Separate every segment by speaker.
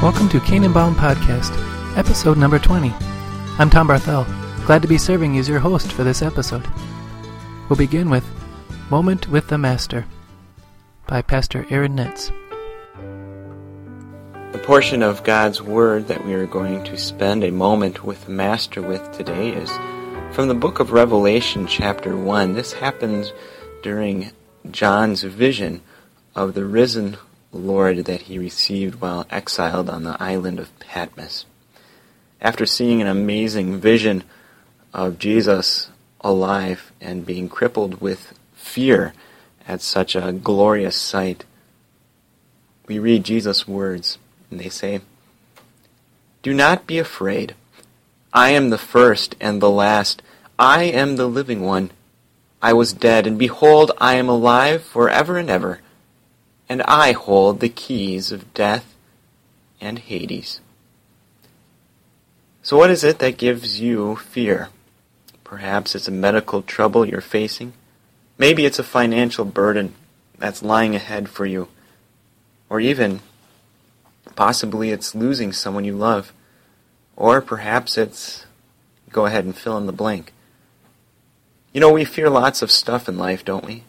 Speaker 1: Welcome to Canaan Bound Podcast, episode number 20. I'm Tom Barthel, glad to be serving as your host for this episode. We'll begin with Moment with the Master by Pastor Aaron Netz.
Speaker 2: The portion of God's Word that we are going to spend a moment with the Master with today is from the book of Revelation, chapter 1. This happens during John's vision of the risen Lord that he received while exiled on the island of Patmos. After seeing an amazing vision of Jesus alive and being crippled with fear at such a glorious sight, we read Jesus' words, and they say, Do not be afraid. I am the first and the last. I am the living one. I was dead, and behold, I am alive forever and ever and I hold the keys of death and Hades. So, what is it that gives you fear? Perhaps it's a medical trouble you're facing. Maybe it's a financial burden that's lying ahead for you. Or even, possibly it's losing someone you love. Or perhaps it's, go ahead and fill in the blank. You know, we fear lots of stuff in life, don't we?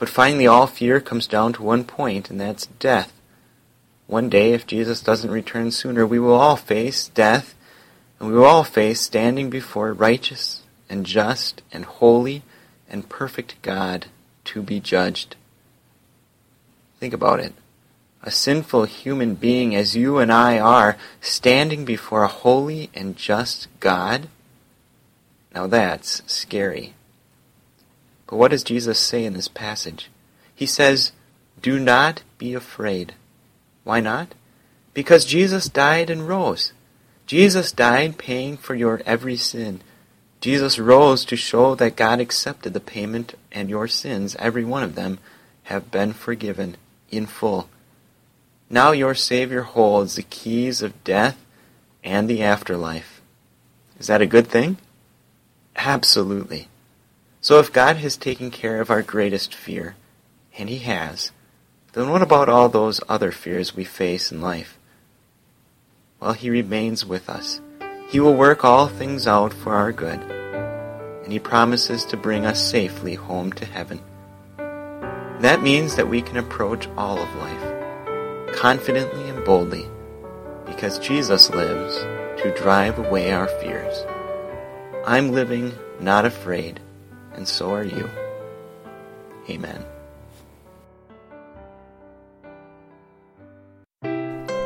Speaker 2: But finally, all fear comes down to one point, and that's death. One day, if Jesus doesn't return sooner, we will all face death, and we will all face standing before righteous and just and holy and perfect God to be judged. Think about it. A sinful human being as you and I are, standing before a holy and just God? Now that's scary. But what does Jesus say in this passage? He says, Do not be afraid. Why not? Because Jesus died and rose. Jesus died paying for your every sin. Jesus rose to show that God accepted the payment and your sins, every one of them, have been forgiven in full. Now your Savior holds the keys of death and the afterlife. Is that a good thing? Absolutely. So if God has taken care of our greatest fear, and He has, then what about all those other fears we face in life? Well, He remains with us. He will work all things out for our good, and He promises to bring us safely home to heaven. That means that we can approach all of life confidently and boldly because Jesus lives to drive away our fears. I'm living not afraid and so are you. Amen.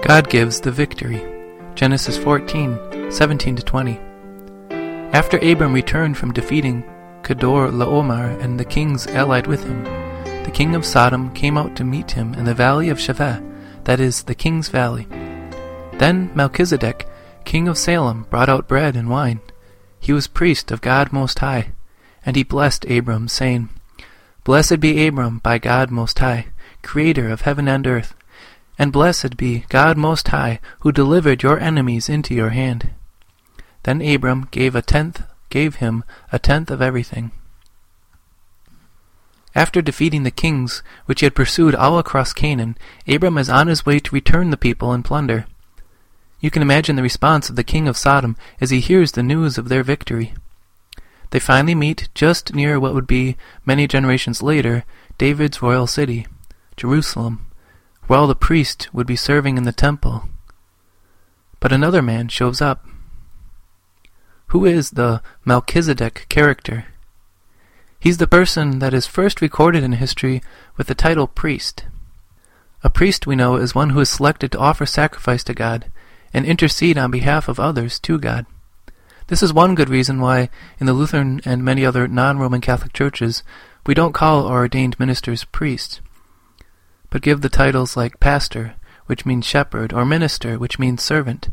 Speaker 1: God gives the victory. Genesis 14, 17 to 20. After Abram returned from defeating Kedorlaomer and the kings allied with him, the king of Sodom came out to meet him in the valley of Shaveh, that is, the king's valley. Then Melchizedek, king of Salem, brought out bread and wine. He was priest of God Most High. And he blessed Abram, saying, Blessed be Abram by God Most High, Creator of heaven and earth. And blessed be God Most High, who delivered your enemies into your hand. Then Abram gave a tenth, gave him a tenth of everything. After defeating the kings which he had pursued all across Canaan, Abram is on his way to return the people and plunder. You can imagine the response of the king of Sodom as he hears the news of their victory. They finally meet just near what would be, many generations later, David's royal city, Jerusalem, while the priest would be serving in the temple. But another man shows up. Who is the Melchizedek character? He's the person that is first recorded in history with the title priest. A priest, we know, is one who is selected to offer sacrifice to God and intercede on behalf of others to God. This is one good reason why, in the Lutheran and many other non-Roman Catholic churches, we don't call our ordained ministers priests, but give the titles like pastor, which means shepherd, or minister, which means servant,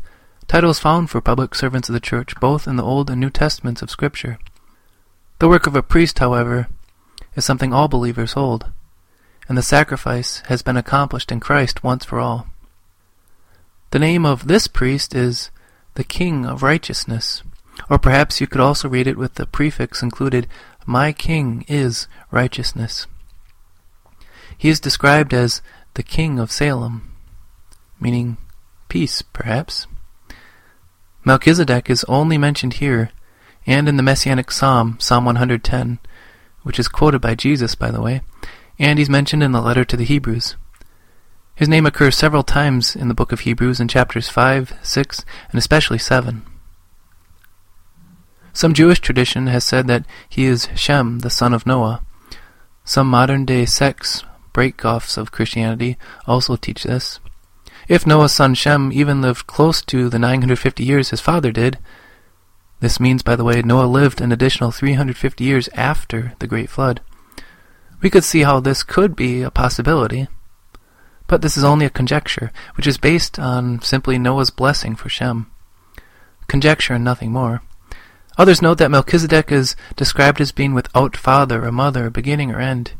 Speaker 1: titles found for public servants of the church both in the Old and New Testaments of Scripture. The work of a priest, however, is something all believers hold, and the sacrifice has been accomplished in Christ once for all. The name of this priest is the King of Righteousness. Or perhaps you could also read it with the prefix included, My King is righteousness. He is described as the King of Salem, meaning peace, perhaps. Melchizedek is only mentioned here and in the Messianic Psalm, Psalm 110, which is quoted by Jesus, by the way, and he's mentioned in the letter to the Hebrews. His name occurs several times in the book of Hebrews in chapters 5, 6, and especially 7. Some Jewish tradition has said that he is Shem, the son of Noah. Some modern day sects, break-offs of Christianity, also teach this. If Noah's son Shem even lived close to the 950 years his father did, this means, by the way, Noah lived an additional 350 years after the Great Flood. We could see how this could be a possibility, but this is only a conjecture, which is based on simply Noah's blessing for Shem. Conjecture and nothing more. Others note that Melchizedek is described as being without father or mother, beginning or end.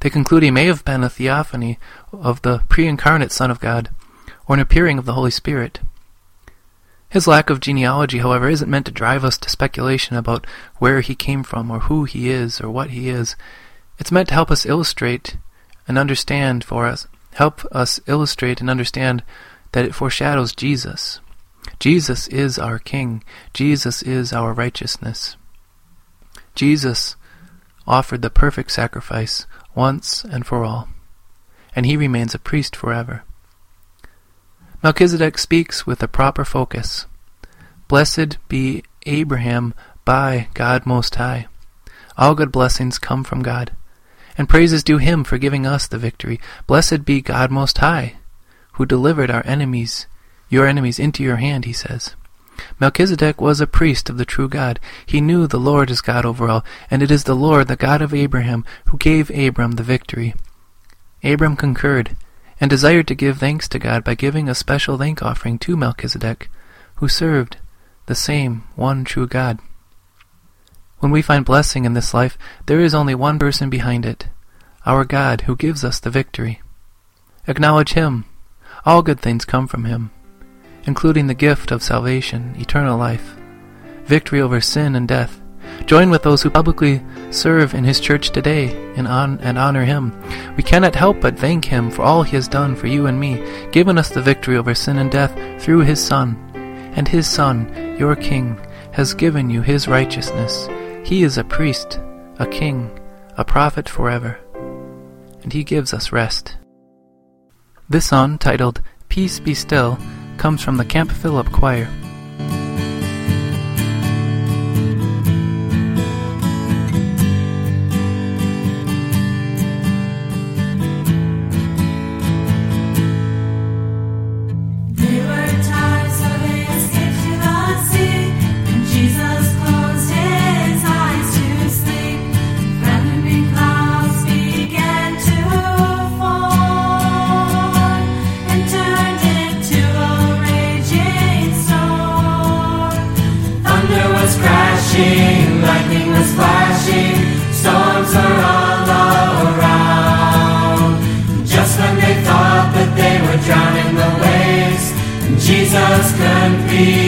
Speaker 1: They conclude he may have been a theophany of the pre-incarnate Son of God, or an appearing of the Holy Spirit. His lack of genealogy, however, isn't meant to drive us to speculation about where he came from, or who he is, or what he is. It's meant to help us illustrate and understand for us, help us illustrate and understand that it foreshadows Jesus, Jesus is our King. Jesus is our righteousness. Jesus offered the perfect sacrifice once and for all, and he remains a priest forever. Melchizedek speaks with a proper focus. Blessed be Abraham by God Most High. All good blessings come from God, and praises due him for giving us the victory. Blessed be God Most High, who delivered our enemies your enemies into your hand, he says. Melchizedek was a priest of the true God. He knew the Lord is God over all, and it is the Lord, the God of Abraham, who gave Abram the victory. Abram concurred, and desired to give thanks to God by giving a special thank offering to Melchizedek, who served the same one true God. When we find blessing in this life, there is only one person behind it, our God who gives us the victory. Acknowledge Him. All good things come from Him including the gift of salvation, eternal life, victory over sin and death. Join with those who publicly serve in His church today and, on, and honor Him. We cannot help but thank Him for all He has done for you and me, given us the victory over sin and death through His Son. And His Son, your King, has given you His righteousness. He is a priest, a king, a prophet forever. And He gives us rest. This song, titled Peace Be Still, comes from the Camp Phillip Choir.
Speaker 3: When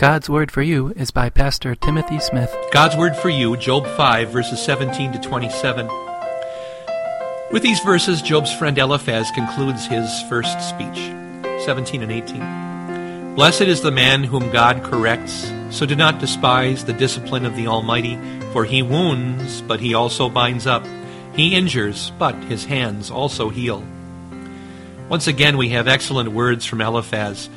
Speaker 1: God's Word for You is by Pastor Timothy Smith.
Speaker 4: God's Word for You, Job 5, verses 17 to 27. With these verses, Job's friend Eliphaz concludes his first speech, 17 and 18. Blessed is the man whom God corrects, so do not despise the discipline of the Almighty, for he wounds, but he also binds up. He injures, but his hands also heal. Once again, we have excellent words from Eliphaz.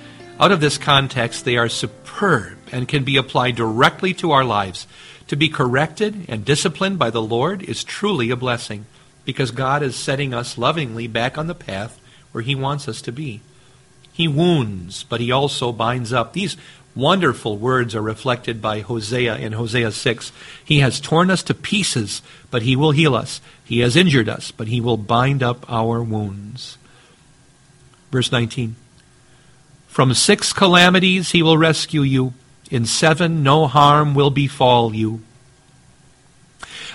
Speaker 4: Out of this context, they are superb and can be applied directly to our lives. To be corrected and disciplined by the Lord is truly a blessing because God is setting us lovingly back on the path where He wants us to be. He wounds, but He also binds up. These wonderful words are reflected by Hosea in Hosea 6. He has torn us to pieces, but He will heal us. He has injured us, but He will bind up our wounds. Verse 19. From six calamities he will rescue you. In seven, no harm will befall you.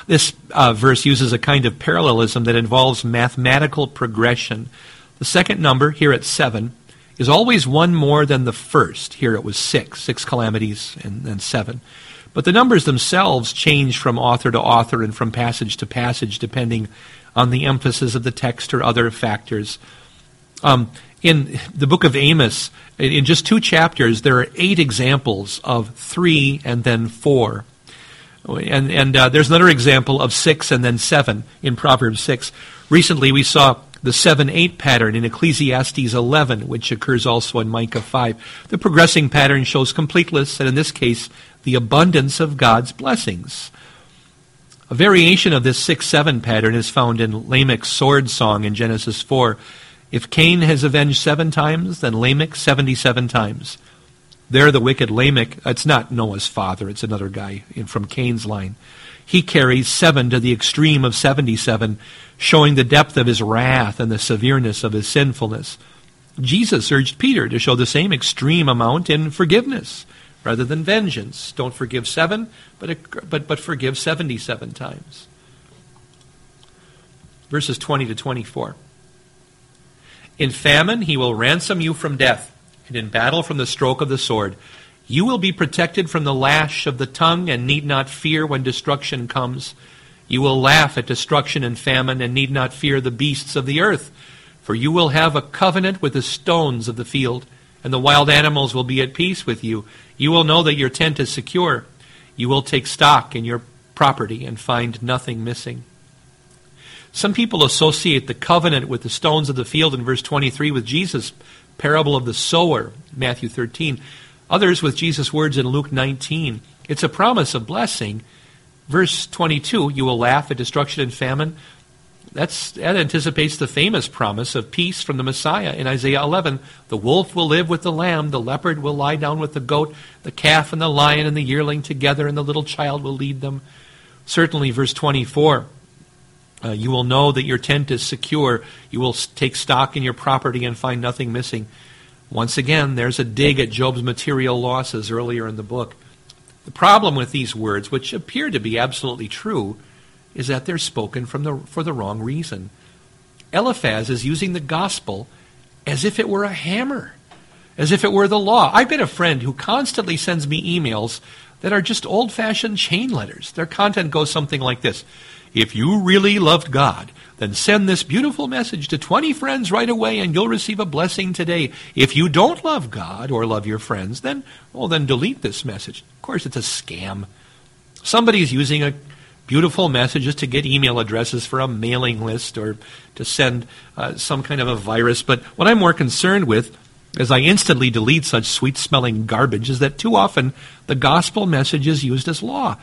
Speaker 4: This uh, verse uses a kind of parallelism that involves mathematical progression. The second number, here at seven, is always one more than the first. Here it was six, six calamities and, and seven. But the numbers themselves change from author to author and from passage to passage depending on the emphasis of the text or other factors. Um, in the book of Amos, in just two chapters, there are eight examples of three and then four. And, and uh, there's another example of six and then seven in Proverbs 6. Recently, we saw the 7 8 pattern in Ecclesiastes 11, which occurs also in Micah 5. The progressing pattern shows completeness, and in this case, the abundance of God's blessings. A variation of this 6 7 pattern is found in Lamech's sword song in Genesis 4. If Cain has avenged seven times, then Lamech 77 times. There, the wicked Lamech, it's not Noah's father, it's another guy from Cain's line. He carries seven to the extreme of 77, showing the depth of his wrath and the severeness of his sinfulness. Jesus urged Peter to show the same extreme amount in forgiveness rather than vengeance. Don't forgive seven, but, but, but forgive 77 times. Verses 20 to 24. In famine, he will ransom you from death, and in battle from the stroke of the sword. You will be protected from the lash of the tongue, and need not fear when destruction comes. You will laugh at destruction and famine, and need not fear the beasts of the earth. For you will have a covenant with the stones of the field, and the wild animals will be at peace with you. You will know that your tent is secure. You will take stock in your property and find nothing missing. Some people associate the covenant with the stones of the field in verse 23 with Jesus' parable of the sower, Matthew 13. Others with Jesus' words in Luke 19. It's a promise of blessing. Verse 22, you will laugh at destruction and famine. That's, that anticipates the famous promise of peace from the Messiah in Isaiah 11. The wolf will live with the lamb, the leopard will lie down with the goat, the calf and the lion and the yearling together, and the little child will lead them. Certainly, verse 24 uh, you will know that your tent is secure. You will take stock in your property and find nothing missing. Once again, there's a dig at Job's material losses earlier in the book. The problem with these words, which appear to be absolutely true, is that they're spoken from the, for the wrong reason. Eliphaz is using the gospel as if it were a hammer, as if it were the law. I've got a friend who constantly sends me emails that are just old fashioned chain letters. Their content goes something like this if you really loved God, then send this beautiful message to 20 friends right away and you'll receive a blessing today. If you don't love God or love your friends, then, well, then delete this message. Of course, it's a scam. Somebody's using a beautiful messages to get email addresses for a mailing list or to send uh, some kind of a virus. But what I'm more concerned with as I instantly delete such sweet smelling garbage is that too often the gospel message is used as law.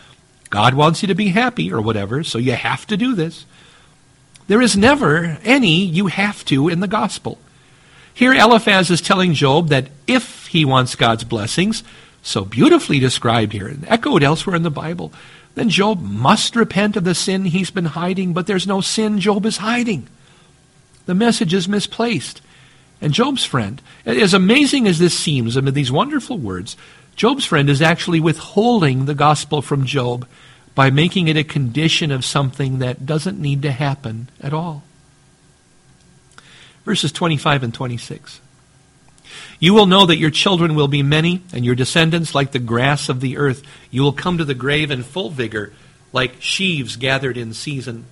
Speaker 4: God wants you to be happy or whatever, so you have to do this. There is never any you have to in the gospel. Here, Eliphaz is telling Job that if he wants God's blessings, so beautifully described here and echoed elsewhere in the Bible, then Job must repent of the sin he's been hiding, but there's no sin Job is hiding. The message is misplaced. And Job's friend, as amazing as this seems amid these wonderful words, Job's friend is actually withholding the gospel from Job by making it a condition of something that doesn't need to happen at all. Verses 25 and 26. You will know that your children will be many, and your descendants like the grass of the earth. You will come to the grave in full vigor, like sheaves gathered in season.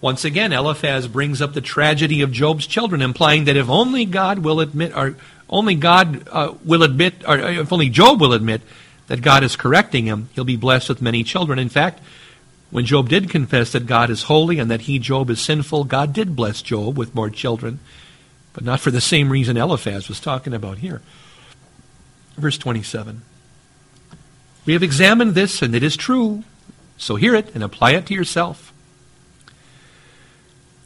Speaker 4: Once again, Eliphaz brings up the tragedy of Job's children, implying that if only God will admit, or only God uh, will admit, or if only Job will admit that God is correcting him, he'll be blessed with many children. In fact, when Job did confess that God is holy and that he, Job, is sinful, God did bless Job with more children but not for the same reason Eliphaz was talking about here. Verse 27. We have examined this, and it is true, so hear it and apply it to yourself.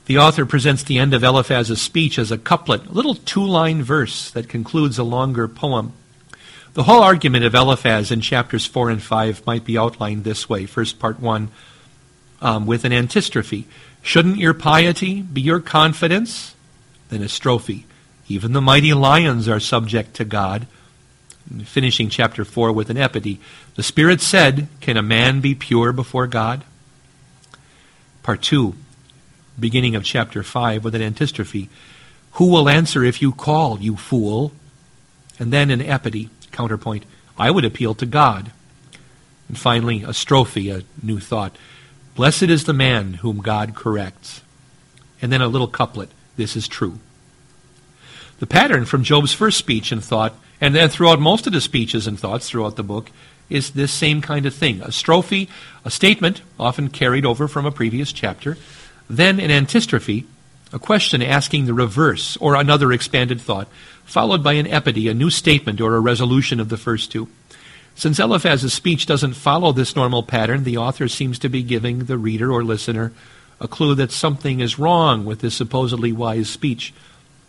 Speaker 4: The author presents the end of Eliphaz's speech as a couplet, a little two line verse that concludes a longer poem. The whole argument of Eliphaz in chapters 4 and 5 might be outlined this way. First, part 1, um, with an antistrophe. Shouldn't your piety be your confidence? Then a strophe. Even the mighty lions are subject to God. Finishing chapter 4 with an epitome. The Spirit said, Can a man be pure before God? Part 2, beginning of chapter 5 with an antistrophe. Who will answer if you call, you fool? And then an epitome, counterpoint. I would appeal to God. And finally, a strophe, a new thought. Blessed is the man whom God corrects. And then a little couplet this is true. The pattern from Job's first speech and thought, and then throughout most of the speeches and thoughts throughout the book, is this same kind of thing. A strophe, a statement, often carried over from a previous chapter, then an antistrophe, a question asking the reverse or another expanded thought, followed by an epitome, a new statement or a resolution of the first two. Since Eliphaz's speech doesn't follow this normal pattern, the author seems to be giving the reader or listener a clue that something is wrong with this supposedly wise speech.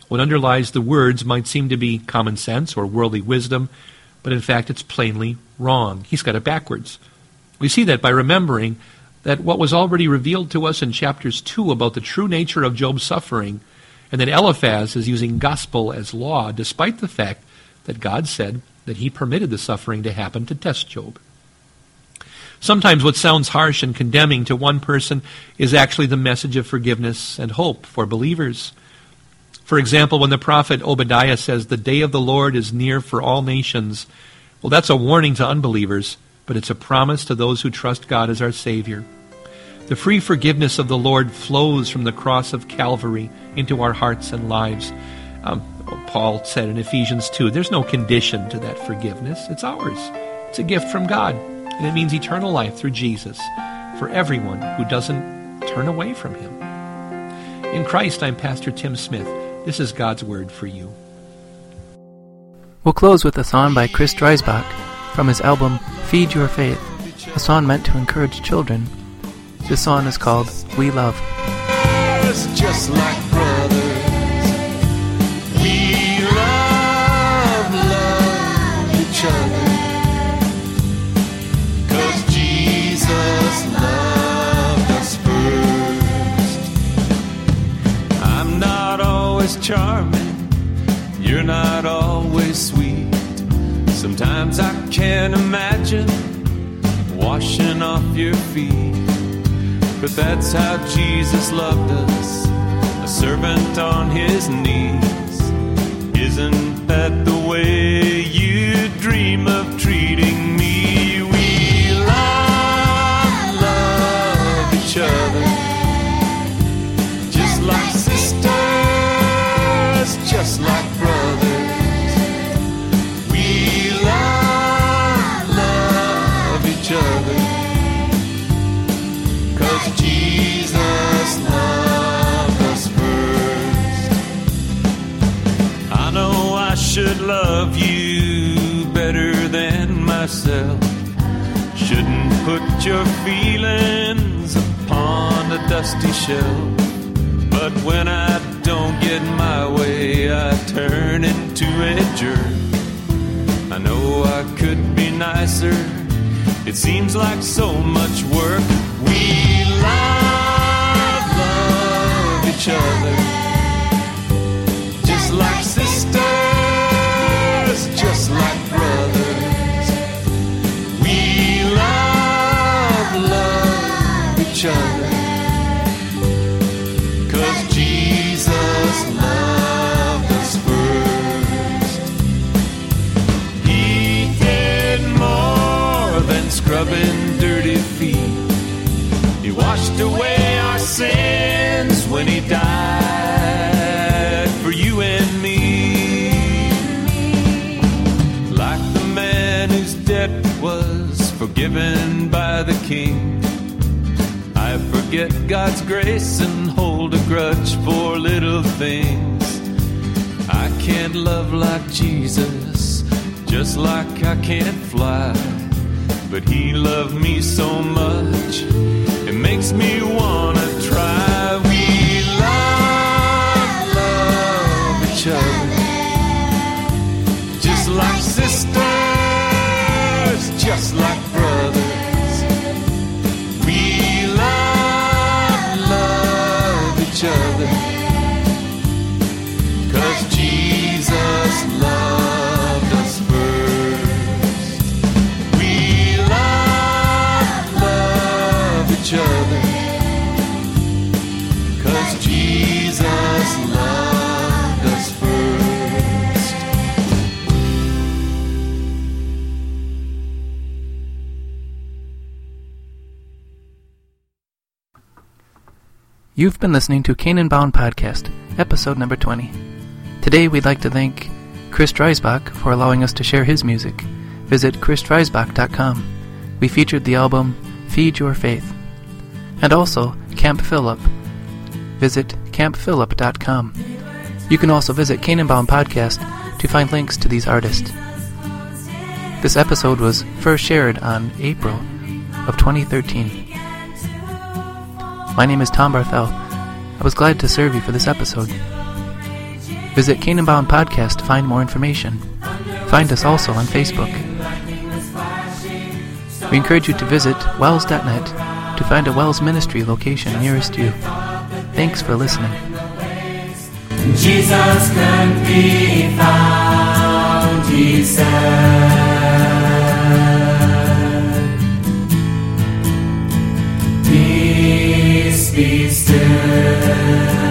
Speaker 4: What underlies the words might seem to be common sense or worldly wisdom, but in fact it's plainly wrong. He's got it backwards. We see that by remembering that what was already revealed to us in chapters 2 about the true nature of Job's suffering, and that Eliphaz is using gospel as law, despite the fact that God said that he permitted the suffering to happen to test Job. Sometimes what sounds harsh and condemning to one person is actually the message of forgiveness and hope for believers. For example, when the prophet Obadiah says, The day of the Lord is near for all nations, well, that's a warning to unbelievers, but it's a promise to those who trust God as our Savior. The free forgiveness of the Lord flows from the cross of Calvary into our hearts and lives. Um, Paul said in Ephesians 2 there's no condition to that forgiveness, it's ours. It's a gift from God. And it means eternal life through Jesus for everyone who doesn't turn away from him. In Christ, I'm Pastor Tim Smith. This is God's Word for you.
Speaker 1: We'll close with a song by Chris Dreisbach from his album Feed Your Faith, a song meant to encourage children. This song is called We Love.
Speaker 5: just like brothers. We love, love each other. Cause Jesus loved us first. I'm not always charming. You're not always sweet. Sometimes I can't imagine washing off your feet. But that's how Jesus loved us, a servant on his knees. Isn't that the way you dream of dusty shelf. But when I don't get my way, I turn into a jerk. I know I could be nicer. It seems like so much work. We love, love each other. Just like sisters, just like brothers. We love, love each other. Feet. He washed away our sins when He died for you and me. Like the man whose debt was forgiven by the King. I forget God's grace and hold a grudge for little things. I can't love like Jesus, just like I can't fly. But He loved me so much, it makes me wanna try. We love, love each other, just like sisters, just like brothers. We love, love each other. Each other. Cause Jesus loved us first.
Speaker 1: You've been listening to Canaan Bound Podcast, episode number 20. Today we'd like to thank Chris Dreisbach for allowing us to share his music. Visit chrisdreisbach.com. We featured the album Feed Your Faith. And also Camp Phillip. Visit campphillip.com. You can also visit Canaan Podcast to find links to these artists. This episode was first shared on April of 2013. My name is Tom Barthel. I was glad to serve you for this episode. Visit Canaan Podcast to find more information. Find us also on Facebook. We encourage you to visit wels.net to find a WELS Ministry location nearest you. Thanks for listening.
Speaker 3: Jesus can be found, he said. Peace be still.